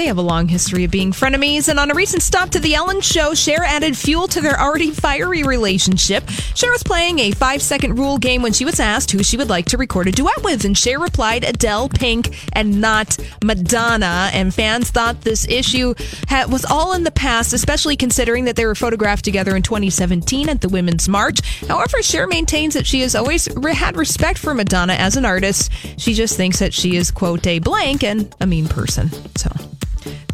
They have a long history of being frenemies, and on a recent stop to The Ellen Show, Cher added fuel to their already fiery relationship. Cher was playing a five second rule game when she was asked who she would like to record a duet with, and Cher replied Adele, Pink, and not Madonna. And fans thought this issue was all in the past, especially considering that they were photographed together in 2017 at the Women's March. However, Cher maintains that she has always had respect for Madonna as an artist. She just thinks that she is, quote, a blank and a mean person. So.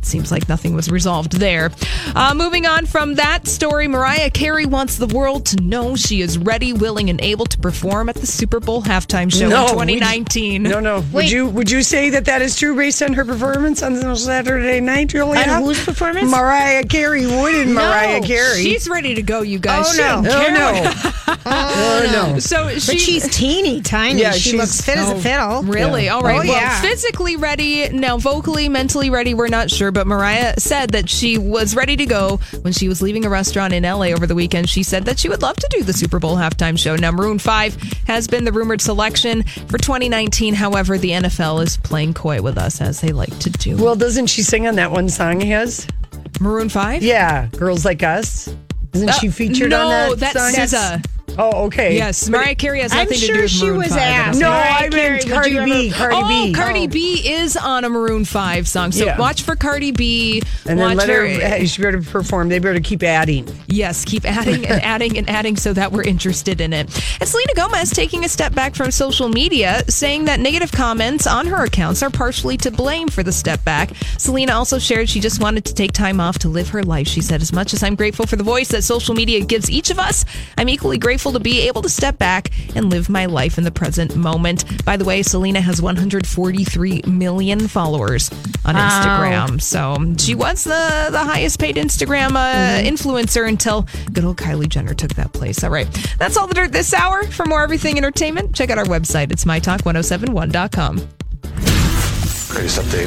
Seems like nothing was resolved there. Uh, moving on from that story, Mariah Carey wants the world to know she is ready, willing, and able to perform at the Super Bowl halftime show No, in would you- 2019. No, no. Would you would you say that that is true based on her performance on Saturday night, Julia? On whose performance? Mariah Carey. Wouldn't Mariah Carey? She's ready to go, you guys. oh She no! Oh care no! oh no! So But she's teeny tiny. Yeah, she looks fit as a fiddle. Really? All right. Oh, well, yeah. physically ready. Now, vocally, mentally ready, we're not sure. But Mariah said that she was ready to go when she was leaving a restaurant in LA over the weekend. She said that she would love to do the Super Bowl halftime show. Now, Maroon 5 has been the rumored selection for 2019. However, the NFL is playing coy with us as they like to do. Well, doesn't she sing on that one song he has? Maroon 5? Yeah, "Girls Like Us." Isn't she featured Uh, no, on that that's song? SZA. Oh, okay. Yes, Mariah Carey has I'm nothing to sure do with she Maroon was 5. asked. No, Mariah I Carey, meant would Cardi you B. ever- Cardi oh, B. Cardi oh. B is on a Maroon 5 song. So Yeah. watch for Cardi B. And then watch let her. her. She better perform. They better keep adding. Yes, keep adding and adding and adding so that we're interested in it. And Selena Gomez taking a step back from social media, saying that negative comments on her accounts are partially to blame for the step back. Selena also shared she just wanted to take time off to live her life. She said, As much as I'm grateful for the voice that social media gives each of us, I'm equally grateful to be able to step back and live my life in the present moment. By the way, Selena has 143 million followers on Instagram. So she was the, the highest paid Instagram uh, influencer until good old Kylie Jenner took that place. All right. That's all the dirt this hour. For more everything entertainment, check out our website. It's mytalk1071.com. Greatest update